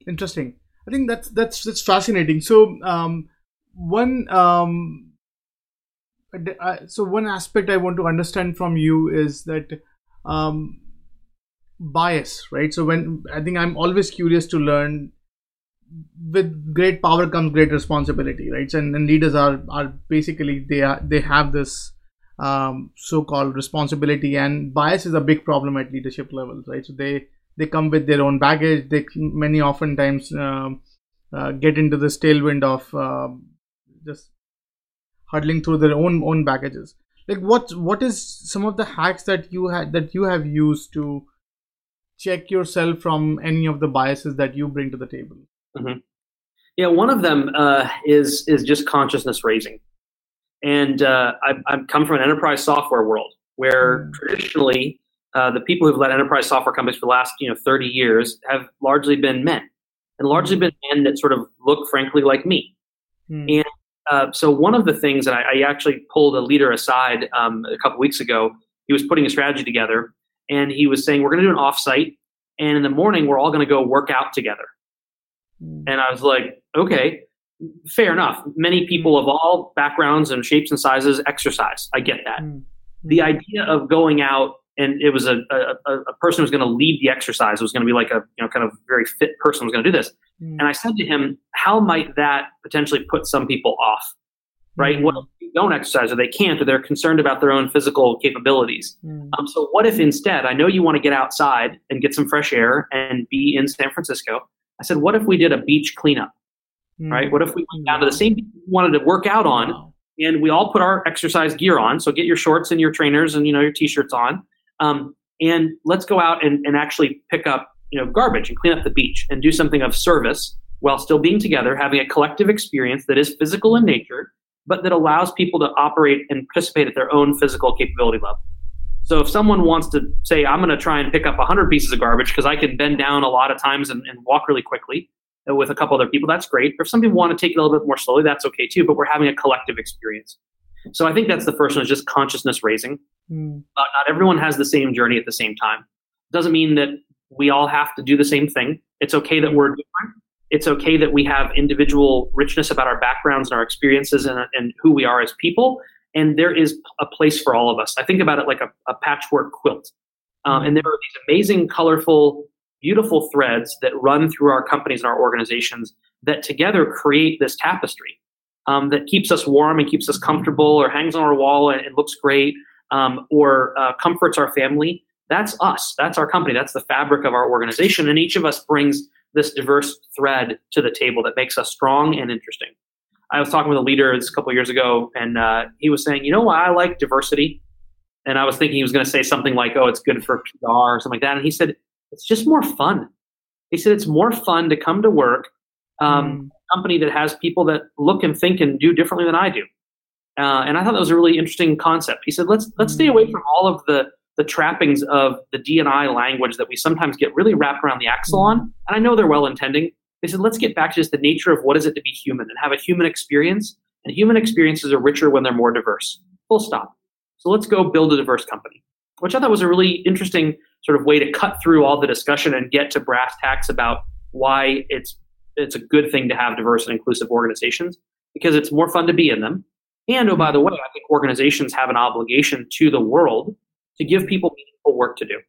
Interesting. I think that's that's that's fascinating. So um, one um, so one aspect I want to understand from you is that um, bias, right? So when I think I'm always curious to learn. With great power comes great responsibility, right? And, and leaders are are basically they are they have this um, so-called responsibility and bias is a big problem at leadership levels right so they they come with their own baggage they many oftentimes um, uh, get into this tailwind of uh, just huddling through their own own baggages like what what is some of the hacks that you had that you have used to check yourself from any of the biases that you bring to the table mm-hmm. yeah one of them uh, is is just consciousness raising and uh, I, I come from an enterprise software world where mm. traditionally uh, the people who've led enterprise software companies for the last you know 30 years have largely been men and largely been men that sort of look frankly like me mm. and uh, so one of the things that I, I actually pulled a leader aside um, a couple weeks ago he was putting a strategy together and he was saying we're going to do an offsite and in the morning we're all going to go work out together. Mm. and i was like okay fair enough. Many people of all backgrounds and shapes and sizes exercise. I get that. Mm. the idea of going out and it was a, a, a person who was going to lead the exercise. It was going to be like a you know kind of very fit person was going to do this. Mm. And I said to him, how might that potentially put some people off? Right? Mm. What if they don't exercise or they can't or they're concerned about their own physical capabilities? Mm. Um, so what if instead, I know you want to get outside and get some fresh air and be in San Francisco. I said, what if we did a beach cleanup? Right? What if we went down to the same beach we wanted to work out on and we all put our exercise gear on. So get your shorts and your trainers and you know your t-shirts on um, and let's go out and, and actually pick up you know garbage and clean up the beach and do something of service while still being together, having a collective experience that is physical in nature, but that allows people to operate and participate at their own physical capability level. So if someone wants to say, I'm going to try and pick up 100 pieces of garbage because I can bend down a lot of times and, and walk really quickly uh, with a couple other people, that's great. If some people want to take it a little bit more slowly, that's okay too, but we're having a collective experience. So I think that's the first one is just consciousness raising. Mm. Uh, not everyone has the same journey at the same time. Doesn't mean that we all have to do the same thing. It's okay that we're different. It's okay that we have individual richness about our backgrounds and our experiences and, and who we are as people. And there is a place for all of us. I think about it like a, a patchwork quilt. Um, and there are these amazing, colorful, beautiful threads that run through our companies and our organizations that together create this tapestry um, that keeps us warm and keeps us comfortable or hangs on our wall and, and looks great um, or uh, comforts our family, that's us. That's our company. That's the fabric of our organization. And each of us brings this diverse thread to the table that makes us strong and interesting. I was talking with a leader this a couple years ago, and uh, he was saying, "You know why I like diversity?" And I was thinking he was going to say something like, "Oh, it's good for PR or something like that." And he said, "It's just more fun." He said, "It's more fun to come to work, um, mm. Company that has people that look and think and do differently than I do." Uh, and I thought that was a really interesting concept. He said, "Let's let's stay away from all of the the trappings of the D&I language that we sometimes get really wrapped around the axle on." And I know they're well intending. They said, "Let's get back to just the nature of what is it to be human and have a human experience. And human experiences are richer when they're more diverse. Full stop. So let's go build a diverse company." Which I thought was a really interesting sort of way to cut through all the discussion and get to brass tacks about why it's it's a good thing to have diverse and inclusive organizations because it's more fun to be in them and oh, by the way, I think organizations have an obligation to the world to give people meaningful work to do,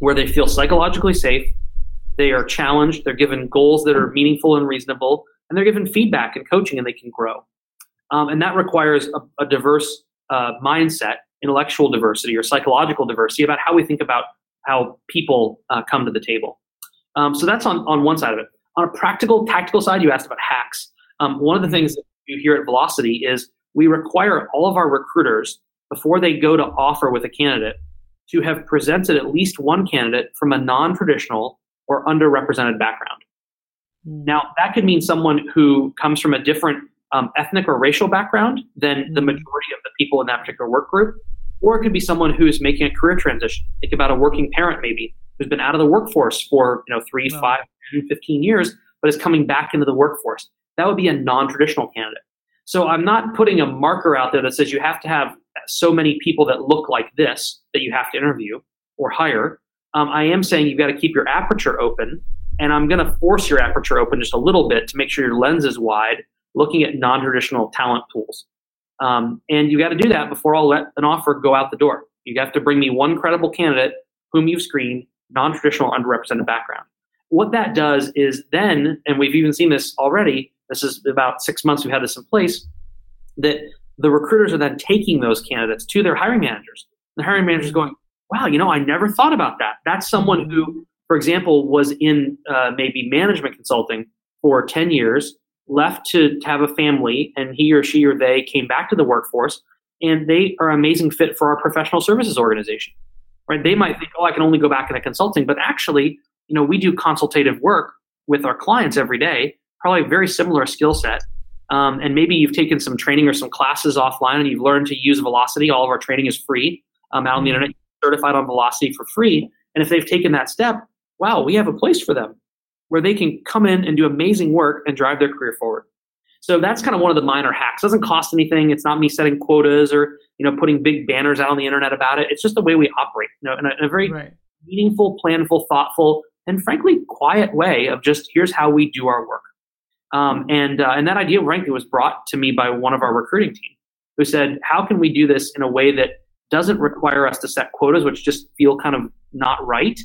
where they feel psychologically safe, they are challenged, they're given goals that are meaningful and reasonable, and they're given feedback and coaching, and they can grow. Um, and that requires a, a diverse uh, mindset, intellectual diversity or psychological diversity about how we think about how people uh, come to the table. Um, so that's on, on one side of it. On a practical, tactical side, you asked about hacks. Um, one of the things that you hear at Vlocity is we require all of our recruiters before they go to offer with a candidate to have presented at least one candidate from a non-traditional or underrepresented background. Mm. Now, that could mean someone who comes from a different um, ethnic or racial background than the hmm. majority of the people in that particular work group, or it could be someone who's making a career transition. Think about a working parent, maybe, who's been out of the workforce for you know three, wow. five, 15 years, but is coming back into the workforce. That would be a non-traditional candidate. So I'm not putting a marker out there that says you have to have so many people that look like this that you have to interview or hire. Um, I am saying you've got to keep your aperture open, and I'm going to force your aperture open just a little bit to make sure your lens is wide, looking at non-traditional talent pools. Um, and you got to do that before I'll let an offer go out the door. You have to bring me one credible candidate whom you've screened, non-traditional, underrepresented background. What that does is then, and we've even seen this already, this is about six months we've had this in place, that the recruiters are then taking those candidates to their hiring managers. The hiring managers going, wow, you know, I never thought about that. That's someone who, for example, was in uh, maybe management consulting for 10 years, left to, to have a family, and he or she or they came back to the workforce. and they are an amazing fit for our professional services organization. Right? They might think, oh, I can only go back into consulting, but actually, you know, we do consultative work with our clients every day, probably a very similar skill set. Um, and maybe you've taken some training or some classes offline and you've learned to use Vlocity. All of our training is free um, out on the mm-hmm. internet, certified on Vlocity for free. And if they've taken that step, wow, we have a place for them where they can come in and do amazing work and drive their career forward. So that's kind of one of the minor hacks. It doesn't cost anything. It's not me setting quotas or you know putting big banners out on the internet about it. It's just the way we operate, you know, in a, in a very right. meaningful, planful, thoughtful, and frankly quiet way of just here's how we do our work. Um, and uh, and that idea, frankly, was brought to me by one of our recruiting team, who said, "How can we do this in a way that doesn't require us to set quotas, which just feel kind of not right,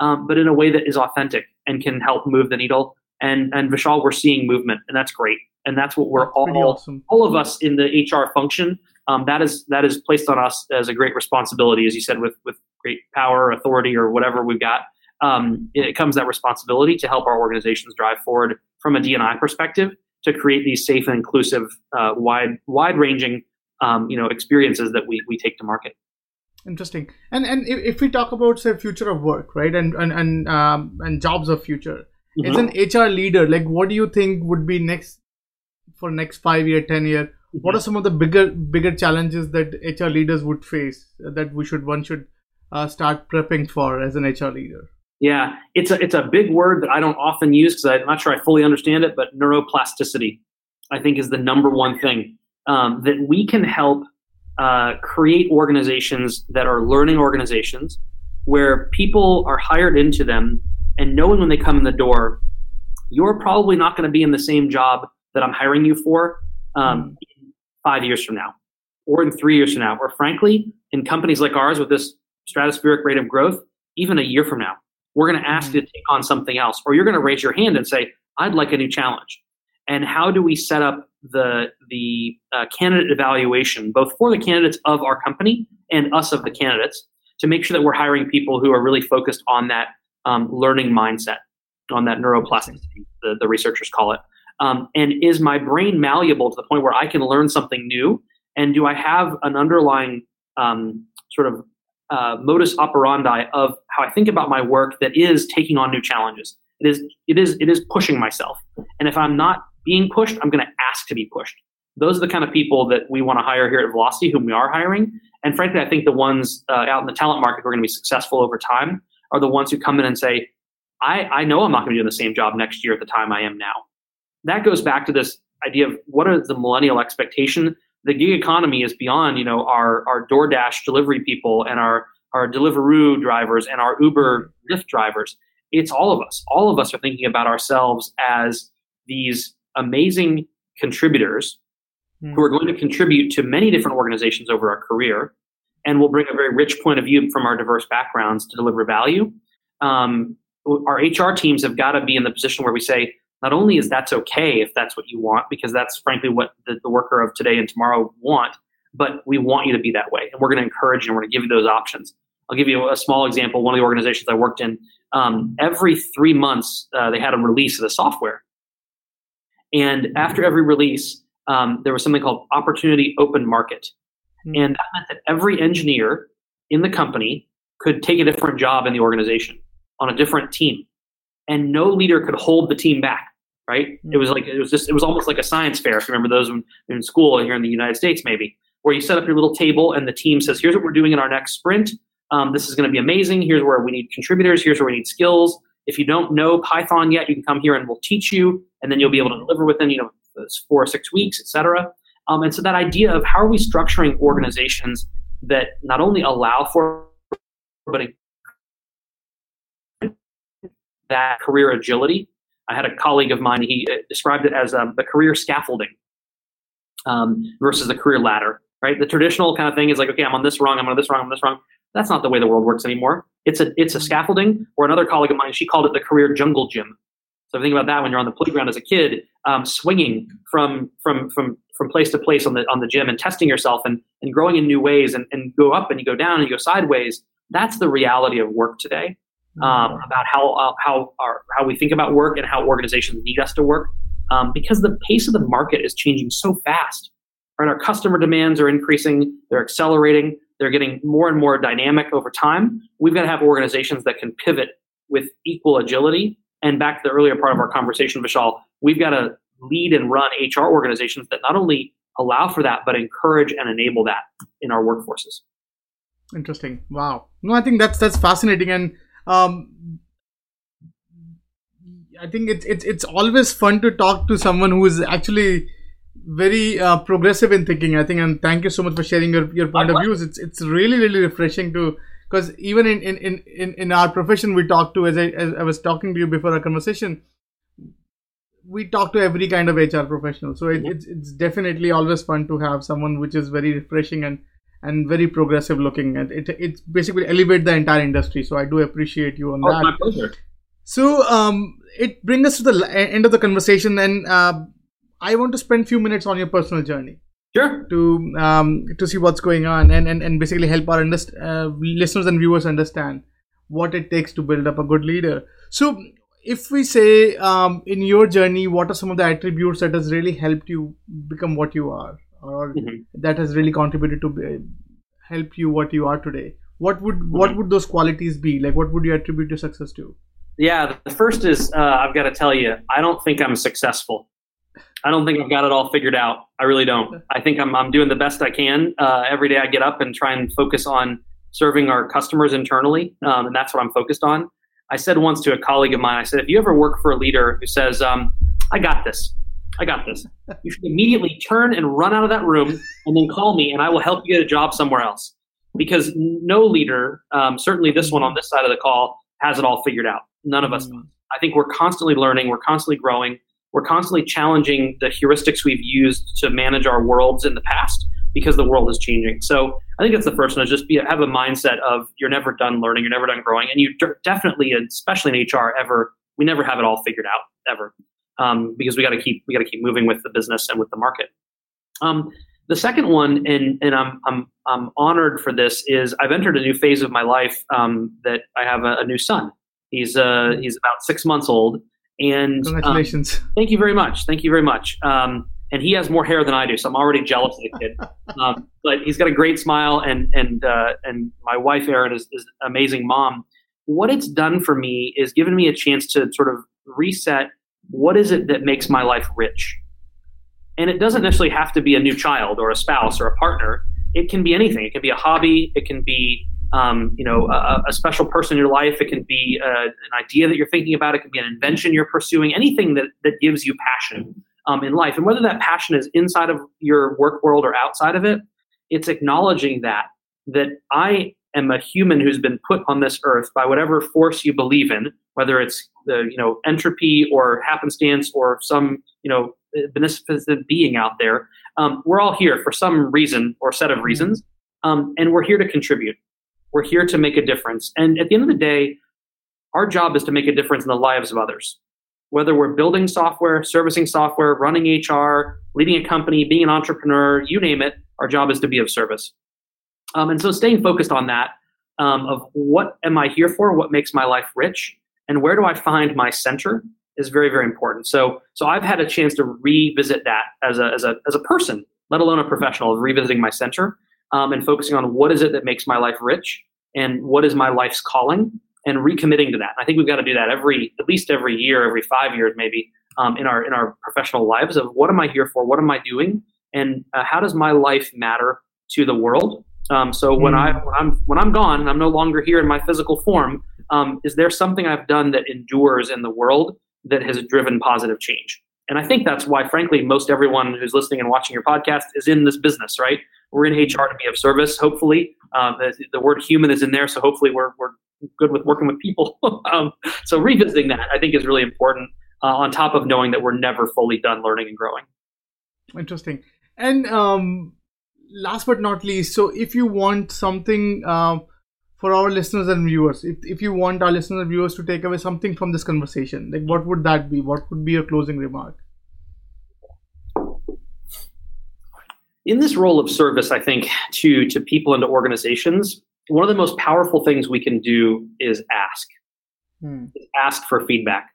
um, but in a way that is authentic and can help move the needle?" And and Vishal, we're seeing movement, and that's great. And that's what we're that's all awesome. all of us in the HR function. Um, that is that is placed on us as a great responsibility, as you said, with with great power, authority, or whatever we've got um, it comes that responsibility to help our organizations drive forward from a D&I perspective to create these safe and inclusive, uh, wide wide ranging, um, you know, experiences that we we take to market. Interesting. And and if we talk about say future of work, right, and and and um, and jobs of future, mm-hmm. as an HR leader, like what do you think would be next for next five year, ten year? Mm-hmm. What are some of the bigger bigger challenges that HR leaders would face that we should one should uh, start prepping for as an HR leader? Yeah, it's a it's a big word that I don't often use because I'm not sure I fully understand it. But neuroplasticity, I think, is the number one thing um, that we can help uh, create organizations that are learning organizations where people are hired into them and knowing when they come in the door, you're probably not going to be in the same job that I'm hiring you for um, mm. five years from now, or in three years from now, or frankly, in companies like ours with this stratospheric rate of growth, even a year from now we're going to ask you to take on something else, or you're going to raise your hand and say, I'd like a new challenge. And how do we set up the the uh, candidate evaluation, both for the candidates of our company and us of the candidates, to make sure that we're hiring people who are really focused on that um, learning mindset, on that neuroplasticity, the, the researchers call it. Um, and is my brain malleable to the point where I can learn something new? And do I have an underlying um, sort of uh, modus operandi of how I think about my work that is taking on new challenges. It is it is it is pushing myself. And if I'm not being pushed, I'm going to ask to be pushed. Those are the kind of people that we want to hire here at Vlocity, whom we are hiring. And frankly, I think the ones uh, out in the talent market who are going to be successful over time are the ones who come in and say, I, I know I'm not going to be doing the same job next year at the time I am now. That goes back to this idea of what are the millennial expectation the gig economy is beyond you know our our DoorDash delivery people and our our Deliveroo drivers and our Uber Lyft drivers. It's all of us. All of us are thinking about ourselves as these amazing contributors mm. who are going to contribute to many different organizations over our career and will bring a very rich point of view from our diverse backgrounds to deliver value. Um, our HR teams have got to be in the position where we say, not only is that's okay if that's what you want, because that's frankly what the, the worker of today and tomorrow want, but we want you to be that way. And we're going to encourage you and we're going to give you those options. I'll give you a small example. One of the organizations I worked in, um, every three months, uh, they had a release of the software. And after every release, um, there was something called Opportunity Open Market. Mm-hmm. And that meant that every engineer in the company could take a different job in the organization on a different team and no leader could hold the team back right? It was like it was just it was almost like a science fair if you remember those in school here in the united states maybe where you set up your little table and the team says here's what we're doing in our next sprint. Um, this is going to be amazing. Here's where we need contributors. Here's where we need skills. If you don't know python yet you can come here and we'll teach you and then you'll be able to deliver within you know four or six weeks etc um, and so that idea of how are we structuring organizations that not only allow for but that career agility. I had a colleague of mine, he uh, described it as um, the career scaffolding um, versus the career ladder, right? The traditional kind of thing is like, okay, I'm on this wrong, I'm on this wrong, I'm on this wrong. That's not the way the world works anymore. It's a, it's a scaffolding, or another colleague of mine, she called it the career jungle gym. So think about that when you're on the playground as a kid, um, swinging from, from, from, from place to place on the, on the gym and testing yourself and, and growing in new ways and, and go up and you go down and you go sideways. That's the reality of work today um, about how uh, how our, how we think about work and how organizations need us to work, um, because the pace of the market is changing so fast. Right, our customer demands are increasing, they're accelerating, they're getting more and more dynamic over time. We've got to have organizations that can pivot with equal agility. And back to the earlier part of our conversation, Vishal, we've got to lead and run HR organizations that not only allow for that, but encourage and enable that in our workforces. Interesting. Wow. No, I think that's that's fascinating, and um, I think it's it's it's always fun to talk to someone who is actually very uh, progressive in thinking. I think, and thank you so much for sharing your, your point of views. It's it's really really refreshing to because even in, in, in, in our profession we talk to as I, as I was talking to you before our conversation we talk to every kind of hr professional so it, it's, it's definitely always fun to have someone which is very refreshing and and very progressive looking and it it's basically elevate the entire industry so i do appreciate you on oh, that my pleasure. so um it brings us to the end of the conversation and uh, i want to spend a few minutes on your personal journey Sure. To um, to see what's going on and, and, and basically help our underst- uh, listeners and viewers understand what it takes to build up a good leader. So, if we say um, in your journey, what are some of the attributes that has really helped you become what you are, or mm-hmm. that has really contributed to help you what you are today? What would mm-hmm. what would those qualities be? Like, what would you attribute your success to? Yeah, the first is uh, I've got to tell you, I don't think I'm successful. I don't think I've got it all figured out. I really don't. I think I'm, I'm doing the best I can. Uh, every day I get up and try and focus on serving our customers internally, um, and that's what I'm focused on. I said once to a colleague of mine, I said, if you ever work for a leader who says, um, I got this, I got this, you should immediately turn and run out of that room and then call me and I will help you get a job somewhere else. Because no leader, um, certainly this one on this side of the call, has it all figured out. None of us. Mm. I think we're constantly learning, we're constantly growing we're constantly challenging the heuristics we've used to manage our worlds in the past because the world is changing. So I think that's the first one is just be have a mindset of you're never done learning, you're never done growing, and you definitely, especially in HR, ever we never have it all figured out ever um, because we got to keep we got to keep moving with the business and with the market. Um, the second one, and and I'm I'm I'm honored for this, is I've entered a new phase of my life um, that I have a, a, new son. He's uh, he's about six months old, and um, congratulations. Thank you very much. Thank you very much. Um, and he has more hair than I do, so I'm already jealous of the kid. Um, but he's got a great smile, and and uh, and my wife Erin is, is an amazing mom. What it's done for me is given me a chance to sort of reset. What is it that makes my life rich? And it doesn't necessarily have to be a new child or a spouse or a partner. It can be anything. It can be a hobby. It can be um, you know, a, a, special person in your life. It can be uh, an idea that you're thinking about. It can be an invention you're pursuing. Anything that that gives you passion um, in life, and whether that passion is inside of your work world or outside of it, it's acknowledging that that I am a human who's been put on this earth by whatever force you believe in, whether it's the you know entropy or happenstance or some you know beneficent being out there. Um, we're all here for some reason or set of reasons, um, and we're here to contribute. We're here to make a difference. And at the end of the day, our job is to make a difference in the lives of others. Whether we're building software, servicing software, running HR, leading a company, being an entrepreneur, you name it, our job is to be of service. Um, and so staying focused on that um, of what am I here for? What makes my life rich? And where do I find my center is very, very important. So, so I've had a chance to revisit that as a, as a, as a person, let alone a professional, revisiting my center um, and focusing on what is it that makes my life rich and what is my life's calling and recommitting to that. I think we've got to do that every, at least every year, every five years, maybe um, in our in our professional lives of what am I here for? What am I doing? And uh, how does my life matter to the world? Um, so when mm. I when I'm when I'm gone and I'm no longer here in my physical form, um, is there something I've done that endures in the world that has driven positive change? And I think that's why, frankly, most everyone who's listening and watching your podcast is in this business, right? We're in HR to be of service, hopefully. Um, the, the, word human is in there, so hopefully we're, we're good with working with people. um, so revisiting that, I think, is really important uh, on top of knowing that we're never fully done learning and growing. Interesting. And um, last but not least, so if you want something uh, for our listeners and viewers, if, if you want our listeners and viewers to take away something from this conversation, like what would that be? What would be your closing remark? in this role of service, I think to to people and to organizations, one of the most powerful things we can do is ask, hmm. ask for feedback,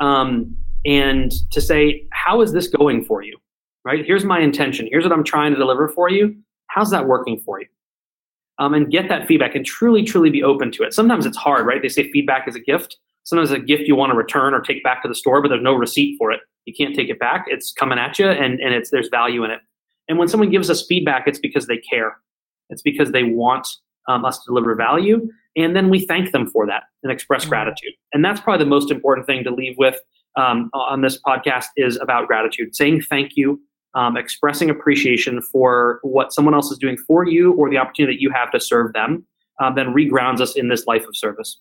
um, and to say, how is this going for you? Right? Here's my intention. Here's what I'm trying to deliver for you. How's that working for you? Um, and get that feedback and truly, truly be open to it. Sometimes it's hard, right? They say feedback is a gift. Sometimes a gift you want to return or take back to the store, but there's no receipt for it. You can't take it back. It's coming at you, and, and it's there's value in it. And when someone gives us feedback, it's because they care. It's because they want um, us to deliver value, and then we thank them for that and express mm-hmm. gratitude. And that's probably the most important thing to leave with um, on this podcast is about gratitude, saying thank you, um, expressing appreciation for what someone else is doing for you or the opportunity that you have to serve them, um, then regrounds us in this life of service.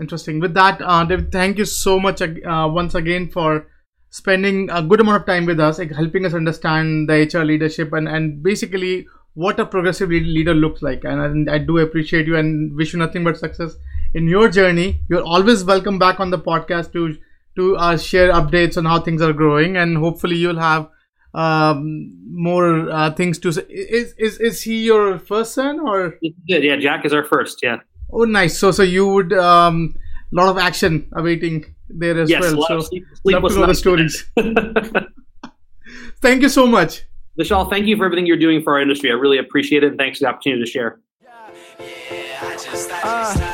Interesting. With that, uh, David, thank you so much uh, once again for spending a good amount of time with us, like helping us understand the HR leadership and, and basically what a progressive leader looks like. And, I do appreciate you and wish you nothing but success in your journey. You're always welcome back on the podcast to to uh, share updates on how things are growing, and hopefully you'll have um, more uh, things to say. Is, is is he your first son or? Yeah, Jack is our first. Yeah. Oh, nice. So so you would um, lot of action awaiting there as yes, well. so sleep, love to know the stories. Thank you so much. Vishal, thank you for everything you're doing for our industry. I really appreciate it, and thanks for the opportunity to share. Uh, I thought I